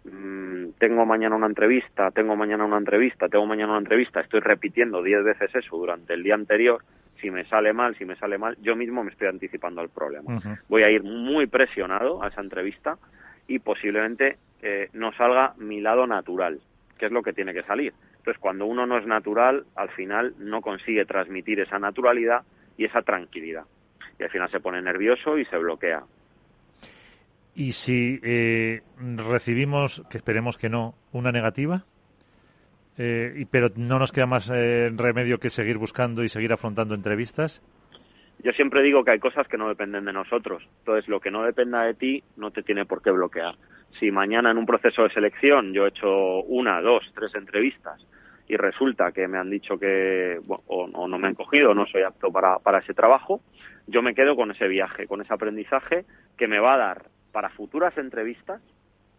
mmm, tengo mañana una entrevista, tengo mañana una entrevista, tengo mañana una entrevista, estoy repitiendo diez veces eso durante el día anterior, si me sale mal, si me sale mal, yo mismo me estoy anticipando al problema. Uh -huh. Voy a ir muy presionado a esa entrevista y posiblemente eh, no salga mi lado natural, que es lo que tiene que salir. Entonces, cuando uno no es natural, al final no consigue transmitir esa naturalidad y esa tranquilidad. Y al final se pone nervioso y se bloquea.
¿Y si eh, recibimos, que esperemos que no, una negativa? Eh, y, pero no nos queda más eh, remedio que seguir buscando y seguir afrontando entrevistas.
Yo siempre digo que hay cosas que no dependen de nosotros. Entonces, lo que no dependa de ti no te tiene por qué bloquear. Si mañana en un proceso de selección yo he hecho una, dos, tres entrevistas y resulta que me han dicho que bueno, o, no me han cogido, no soy apto para, para ese trabajo, yo me quedo con ese viaje, con ese aprendizaje que me va a dar para futuras entrevistas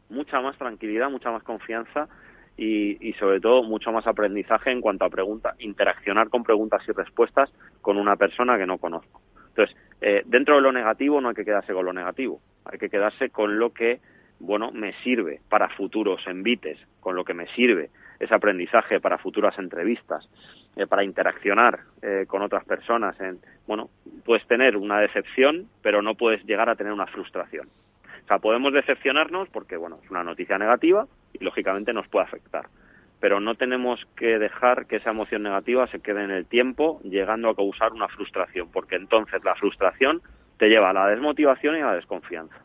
mucha más tranquilidad, mucha más confianza y, y, sobre todo mucho más aprendizaje en cuanto a preguntas, interaccionar con preguntas y respuestas con una persona que no conozco. Entonces, eh, dentro de lo negativo no hay que quedarse con lo negativo, hay que quedarse con lo que, bueno, me sirve para futuros envites, con lo que me sirve ese aprendizaje para futuras entrevistas, eh, para interaccionar eh, con otras personas. En, bueno, puedes tener una decepción, pero no puedes llegar a tener una frustración. O sea, podemos decepcionarnos porque, bueno, es una noticia negativa y, lógicamente, nos puede afectar. Pero no tenemos que dejar que esa emoción negativa se quede en el tiempo, llegando a causar una frustración, porque entonces la frustración te lleva a la desmotivación y a la desconfianza.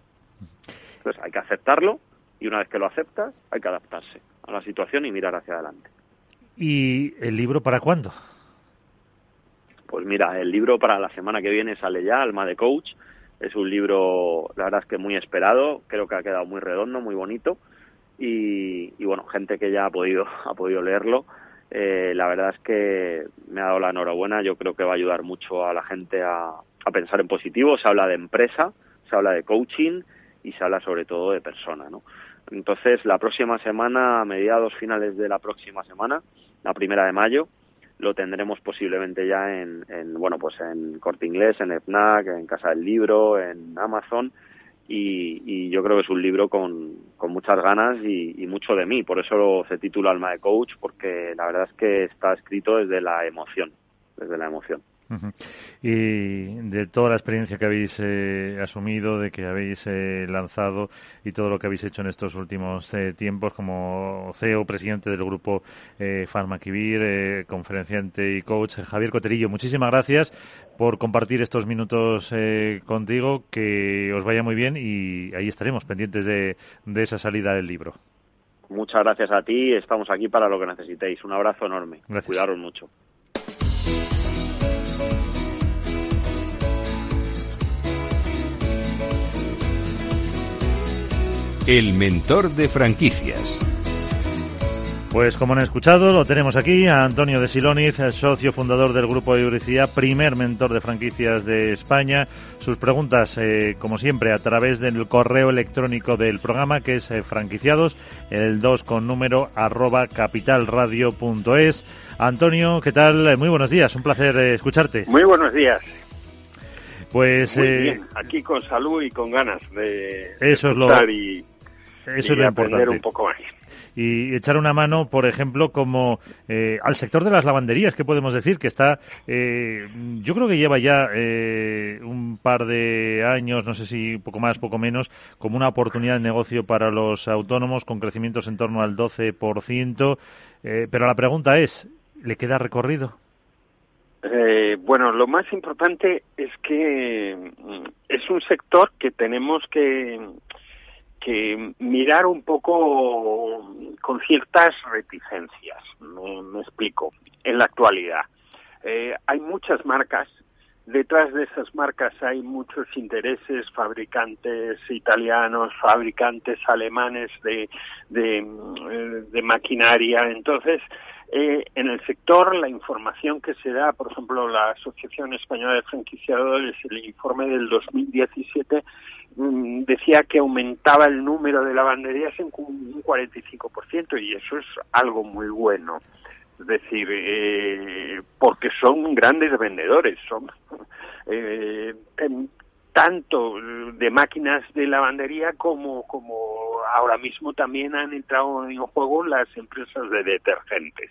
Entonces, hay que aceptarlo y una vez que lo aceptas, hay que adaptarse a la situación y mirar hacia adelante.
¿Y el libro para cuándo?
Pues mira, el libro para la semana que viene sale ya, Alma de Coach. Es un libro, la verdad es que muy esperado, creo que ha quedado muy redondo, muy bonito. Y, y bueno, gente que ya ha podido, ha podido leerlo, eh, la verdad es que me ha dado la enhorabuena. Yo creo que va a ayudar mucho a la gente a, a pensar en positivo. Se habla de empresa, se habla de coaching y se habla sobre todo de persona, ¿no? Entonces, la próxima semana, a mediados finales de la próxima semana, la primera de mayo, lo tendremos posiblemente ya en, en bueno, pues en Corte Inglés, en FNAC, en Casa del Libro, en Amazon y, yo creo que es un libro con, con muchas ganas y, mucho de mí. Por eso se titula Alma de Coach, porque la verdad es que está escrito desde la emoción, desde la emoción.
Y de toda la experiencia que habéis eh, asumido, de que habéis eh, lanzado y todo lo que habéis hecho en estos últimos eh, tiempos como CEO, presidente del grupo eh, Farmaquivir, conferenciante y coach, Javier Coterillo, muchísimas gracias por compartir estos minutos contigo, que os vaya muy bien y ahí estaremos pendientes de, de esa salida del libro.
Muchas gracias a ti, estamos aquí para lo que necesitéis. Un abrazo enorme. Cuidaros mucho.
El mentor de franquicias.
Pues como han escuchado, lo tenemos aquí a Antonio de Siloniz, socio fundador del Grupo de Euricidad, primer mentor de franquicias de España. Sus preguntas, eh, como siempre, a través del correo electrónico del programa, que es eh, franquiciados, el 2 con número arroba capitalradio.es. Antonio, ¿qué tal? Muy buenos días, un placer eh, escucharte.
Muy buenos días.
Pues
Muy aquí con salud y con ganas de
eso es lo
y
eso es lo importante.
un poco más.
Y echar una mano, por ejemplo, como eh, al sector de las lavanderías, que podemos decir que está, eh, yo creo que lleva ya eh, un par de años, no sé si poco más, poco menos, como una oportunidad de negocio para los autónomos con crecimientos en torno al 12%. pero la pregunta es, ¿le queda recorrido?
bueno, lo más importante es que mm, es un sector que tenemos que que mirar un poco con ciertas reticencias. Me, explico. En la actualidad eh, hay muchas marcas. Detrás de esas marcas hay muchos intereses, fabricantes italianos, fabricantes alemanes de, de, eh, maquinaria. Entonces, eh, en el sector, la información que se da, por ejemplo, la Asociación Española de Franquiciadores, el informe del 2017 Mm, decía que aumentaba el número de lavanderías en un 45% y eso es algo muy bueno. Es decir, eh, porque son grandes vendedores, son eh, tanto de máquinas de lavandería como, como ahora mismo también han entrado en juego las empresas de detergentes.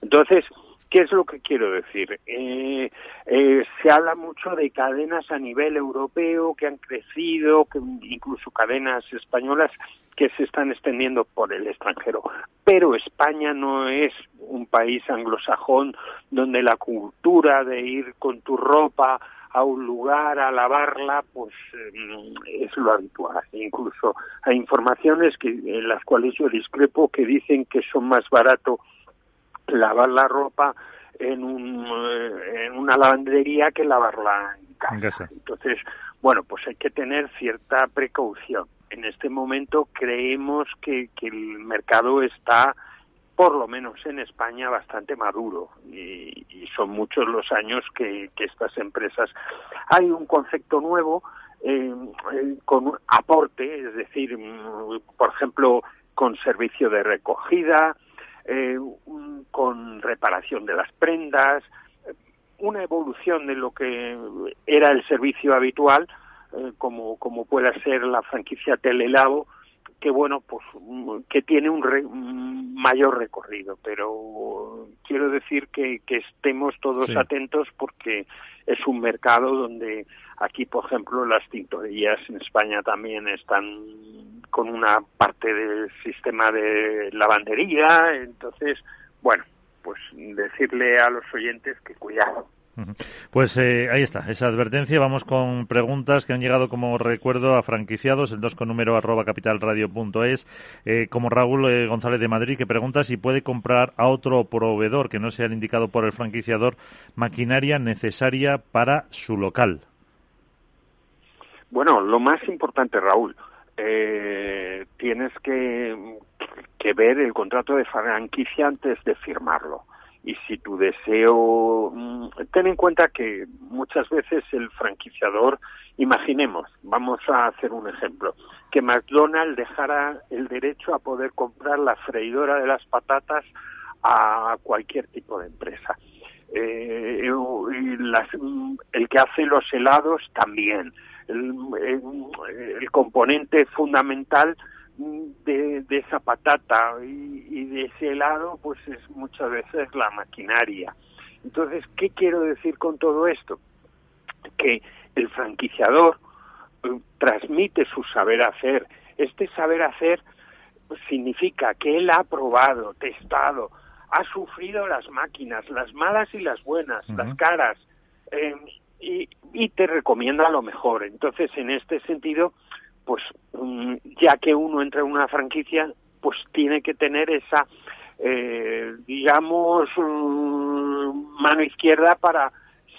Entonces, ¿Qué es lo que quiero decir? Eh, eh, se habla mucho de cadenas a nivel europeo que han crecido, que incluso cadenas españolas que se están extendiendo por el extranjero. Pero España no es un país anglosajón donde la cultura de ir con tu ropa a un lugar a lavarla, pues eh, es lo habitual. Incluso hay informaciones que, en las cuales yo discrepo que dicen que son más barato lavar la ropa en, un, eh, en una lavandería que lavarla en casa. Entonces, bueno, pues hay que tener cierta precaución. En este momento creemos que, que el mercado está, por lo menos en España, bastante maduro y, son muchos los años que, estas empresas. Hay un concepto nuevo eh, eh con aporte, es decir, mm, por ejemplo, con servicio de recogida, eh, con reparación de las prendas, una evolución de lo que era el servicio habitual, eh, como, como pueda ser la franquicia Telelabo, que bueno, pues que tiene un, mayor recorrido, pero quiero decir que, que estemos todos atentos porque es un mercado donde aquí, por ejemplo, las tintorerías en España también están con una parte del sistema de lavandería, entonces, bueno, pues decirle a los oyentes que cuidado.
Pues eh, ahí está, esa advertencia. Vamos con preguntas que han llegado como recuerdo a franquiciados, el 2 con número arroba capitalradio.es, eh, como Raúl eh, González de Madrid, que pregunta si puede comprar a otro proveedor que no sea el indicado por el franquiciador maquinaria necesaria para su local.
Bueno, lo más importante, Raúl, eh, tienes que, que ver el contrato de franquicia antes de firmarlo. Y si tu deseo, mm, ten en cuenta que muchas veces el franquiciador, imaginemos, vamos a hacer un ejemplo, que McDonald's dejara el derecho a poder comprar la freidora de las patatas a cualquier tipo de empresa. Eh, y las, el que hace los helados también el, componente fundamental de, esa patata y, y, de ese helado, pues es muchas veces la maquinaria. Entonces, ¿qué quiero decir con todo esto? Que el franquiciador eh, transmite su saber hacer. Este saber hacer significa que él ha probado, testado, ha sufrido las máquinas, las malas y las buenas, las caras, eh, y, y, te recomienda lo mejor. Entonces, en este sentido, pues mm, ya que uno entra en una franquicia, pues tiene que tener esa, eh, digamos, mm, mano izquierda para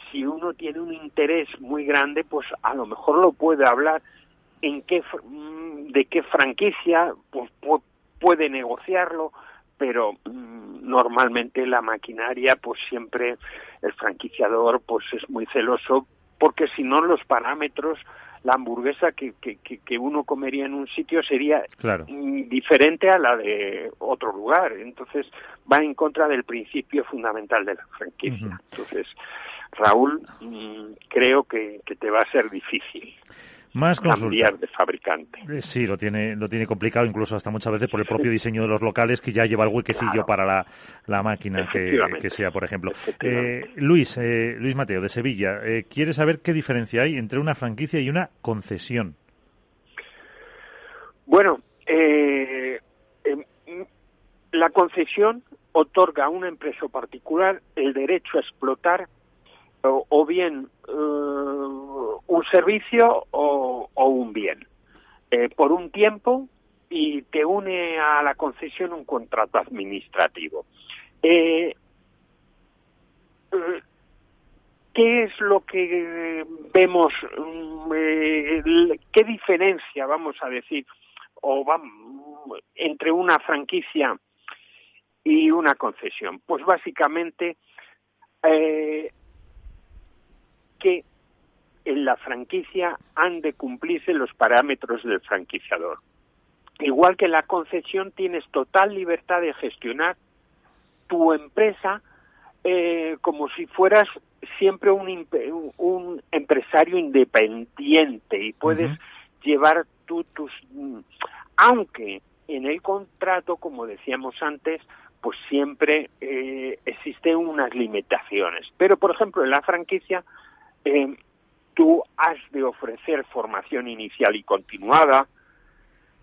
si uno tiene un interés muy grande, pues a lo mejor lo puede hablar en qué mm, de qué franquicia pues puede negociarlo, pero normalmente la maquinaria pues siempre el franquiciador pues es muy celoso porque si no los parámetros la hamburguesa que, que, que, uno comería en un sitio sería mm, diferente a la de otro lugar. Entonces va en contra del principio fundamental de la franquicia. Entonces, Raúl, mm, creo que, que te va a ser difícil.
Más
cambiar de fabricante.
Eh, sí, lo tiene, lo tiene complicado, incluso hasta muchas veces por el propio diseño de los locales que ya lleva el huequecillo para la, la máquina que, que, sea, por ejemplo. Eh, Luis, eh, Luis Mateo, de Sevilla, eh, quiere saber qué diferencia hay entre una franquicia y una concesión.
Bueno, eh, em, la concesión otorga a una empresa particular el derecho a explotar o, bien eh, un servicio o, un bien eh, por un tiempo y te une a la concesión un contrato administrativo. Eh, ¿Qué es lo que vemos? Mm, ¿Qué diferencia, vamos a decir, o entre una franquicia y una concesión? Pues básicamente que en la franquicia han de cumplirse los parámetros del franquiciador. Igual que en la concesión tienes total libertad de gestionar tu empresa eh, como si fueras siempre un, un empresario independiente y puedes llevar tú tus... Aunque en el contrato, como decíamos antes, pues siempre eh, existen unas limitaciones. Pero, por ejemplo, en la franquicia eh, tú has de ofrecer formación inicial y continuada,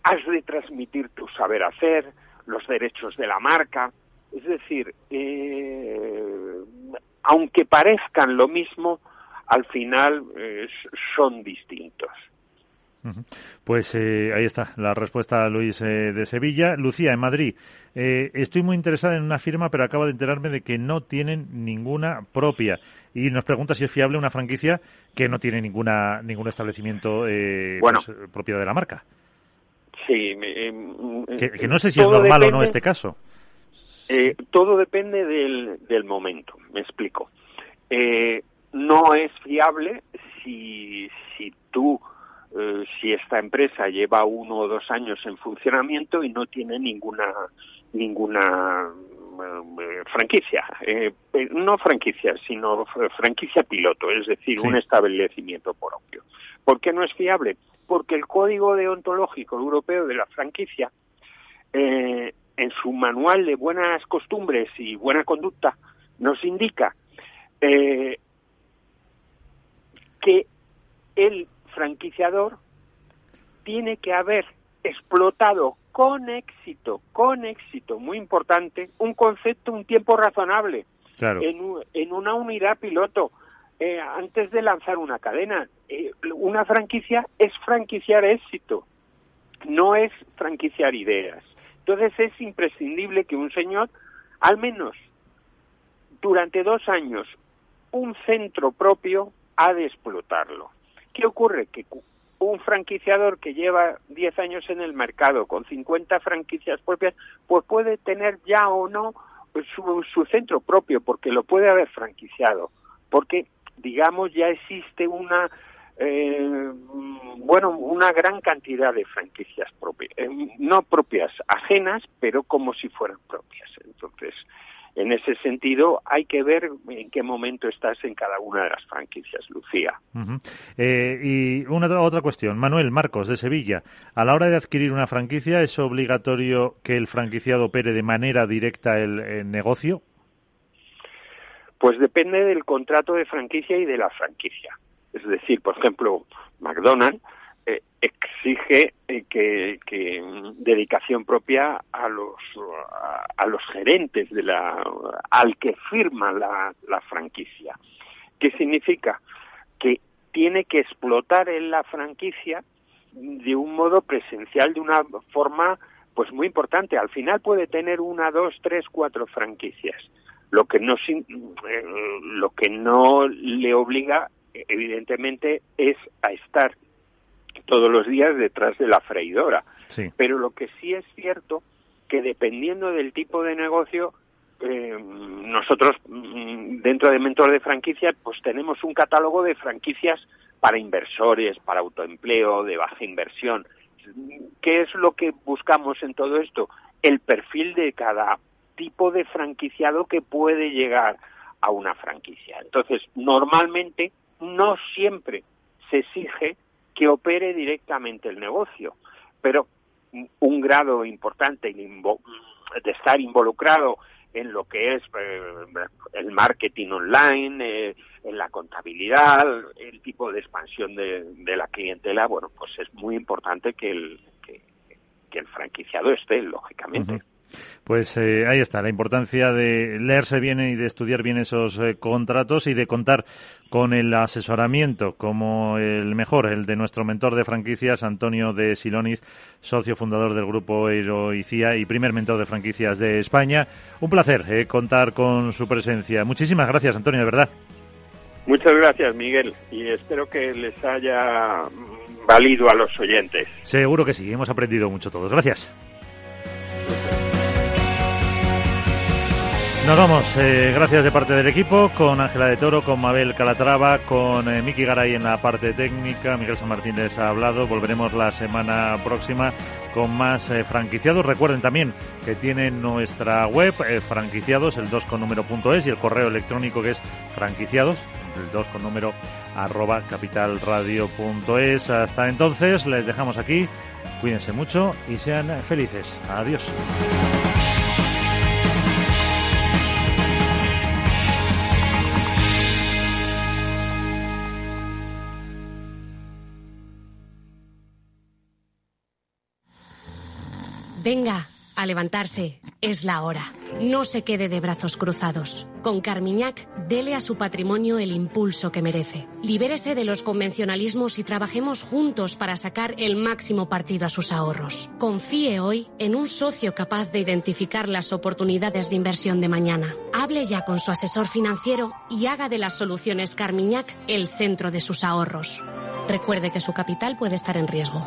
has de transmitir tu saber hacer, los derechos de la marca, es decir, eh, aunque parezcan lo mismo, al final eh, son distintos.
Pues eh, ahí está la respuesta, Luis, eh, de Sevilla. Lucía, en Madrid. Eh, estoy muy interesada en una firma, pero acabo de enterarme de que no tienen ninguna propia. Y nos pregunta si es fiable una franquicia que no tiene ninguna ningún establecimiento pues, propio de la marca.
Sí.
que, no sé si es normal o no este caso.
todo depende del, del momento, me explico. no es fiable si, si tú eh, si esta empresa lleva uno o dos años en funcionamiento y no tiene ninguna ninguna eh, franquicia, eh, no franquicia, sino franquicia piloto, es decir, un establecimiento propio. ¿Por qué no es fiable? Porque el Código Deontológico Europeo de la Franquicia, en su manual de buenas costumbres y buena conducta, nos indica que el franquiciador tiene que haber explotado con éxito, con éxito, muy importante, un concepto, un tiempo razonable en, una unidad piloto eh, antes de lanzar una cadena. Eh, una franquicia es franquiciar éxito, no es franquiciar ideas. Entonces es imprescindible que un señor, al menos durante dos años, un centro propio ha de explotarlo. ¿Qué ocurre? Que un franquiciador que lleva 10 años en el mercado con 50 franquicias propias, pues puede tener ya o no su, centro propio, porque lo puede haber franquiciado, porque digamos ya existe una eh, bueno una gran cantidad de franquicias propias, eh, no propias, ajenas, pero como si fueran propias. Entonces en ese sentido hay que ver en qué momento estás en cada una de las franquicias, Lucía.
Eh, y una otra cuestión, Manuel Marcos de Sevilla, a la hora de adquirir una franquicia es obligatorio que el franquiciado opere de manera directa el negocio.
Pues depende del contrato de franquicia y de la franquicia. Es decir, por ejemplo, McDonald's exige eh, que, dedicación propia a los a, los gerentes de la al que firma la, la franquicia. ¿Qué significa? Que tiene que explotar en la franquicia de un modo presencial, de una forma pues muy importante. Al final puede tener una, dos, tres, cuatro franquicias. Lo que no eh, lo que no le obliga evidentemente es a estar todos los días detrás de la freidora. Pero lo que sí es cierto que dependiendo del tipo de negocio, eh, nosotros mm, dentro de Mentor de Franquicias pues tenemos un catálogo de franquicias para inversores, para autoempleo, de baja inversión. ¿Qué es lo que buscamos en todo esto? El perfil de cada tipo de franquiciado que puede llegar a una franquicia. Entonces, normalmente no siempre se exige que opere directamente el negocio, pero un grado importante de estar involucrado en lo que es eh, el marketing online, eh, en la contabilidad, el tipo de expansión de, la clientela, bueno, pues es muy importante que el, que, el franquiciado esté, lógicamente.
Pues eh, ahí está, la importancia de leerse bien y de estudiar bien esos eh, contratos y de contar con el asesoramiento como el mejor, el de nuestro mentor de franquicias, Antonio de Siloniz, socio fundador del grupo Heroicía y primer mentor de franquicias de España. Un placer eh, contar con su presencia. Muchísimas gracias, Antonio, de verdad.
Muchas gracias, Miguel, y espero que les haya valido a los oyentes.
Seguro que sí, hemos aprendido mucho todos. Gracias. Nos vamos, eh, gracias de parte del equipo, con Ángela de Toro, con Mabel Calatrava, con eh, Miki Garay en la parte técnica, Miguel San Martín les ha hablado, volveremos la semana próxima con más eh, franquiciados. Recuerden también que tienen nuestra web, franquiciados, el 2 con número punto es, y el correo electrónico que es franquiciados, el 2 con número arroba capitalradio.es. Hasta entonces, les dejamos aquí, cuídense mucho y sean felices. Adiós.
Venga, a levantarse. Es la hora. No se quede de brazos cruzados. Con Carmiñac, dele a su patrimonio el impulso que merece. Libérese de los convencionalismos y trabajemos juntos para sacar el máximo partido a sus ahorros. Confíe hoy en un socio capaz de identificar las oportunidades de inversión de mañana. Hable ya con su asesor financiero y haga de las soluciones Carmiñac el centro de sus ahorros. Recuerde que su capital puede estar en riesgo.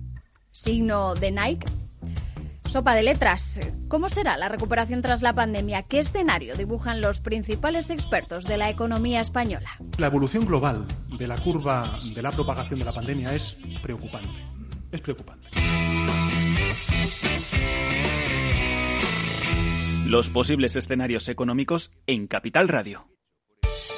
signo de Nike. Sopa de letras. ¿Cómo será la recuperación tras la pandemia? ¿Qué escenario dibujan los principales expertos de la economía española?
La evolución global de la curva de la propagación de la pandemia es preocupante. Es preocupante.
Los posibles escenarios económicos en Capital Radio.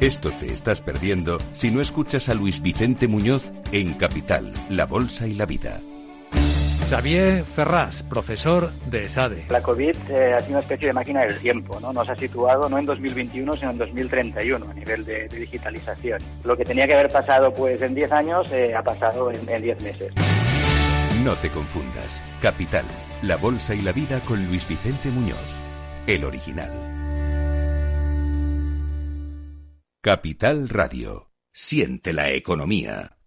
Esto te estás perdiendo si no escuchas a Luis Vicente Muñoz en Capital, La Bolsa y la Vida.
Xavier Ferraz, profesor de ESADE.
La COVID eh, ha sido una especie de máquina del tiempo, ¿no? Nos ha situado no en 2021, sino en 2031 a nivel de, de digitalización. Lo que tenía que haber pasado pues en 10 años eh, ha pasado en, en 10 meses.
No te confundas. Capital, La Bolsa y la Vida con Luis Vicente Muñoz, el original. Capital Radio. Siente la economía.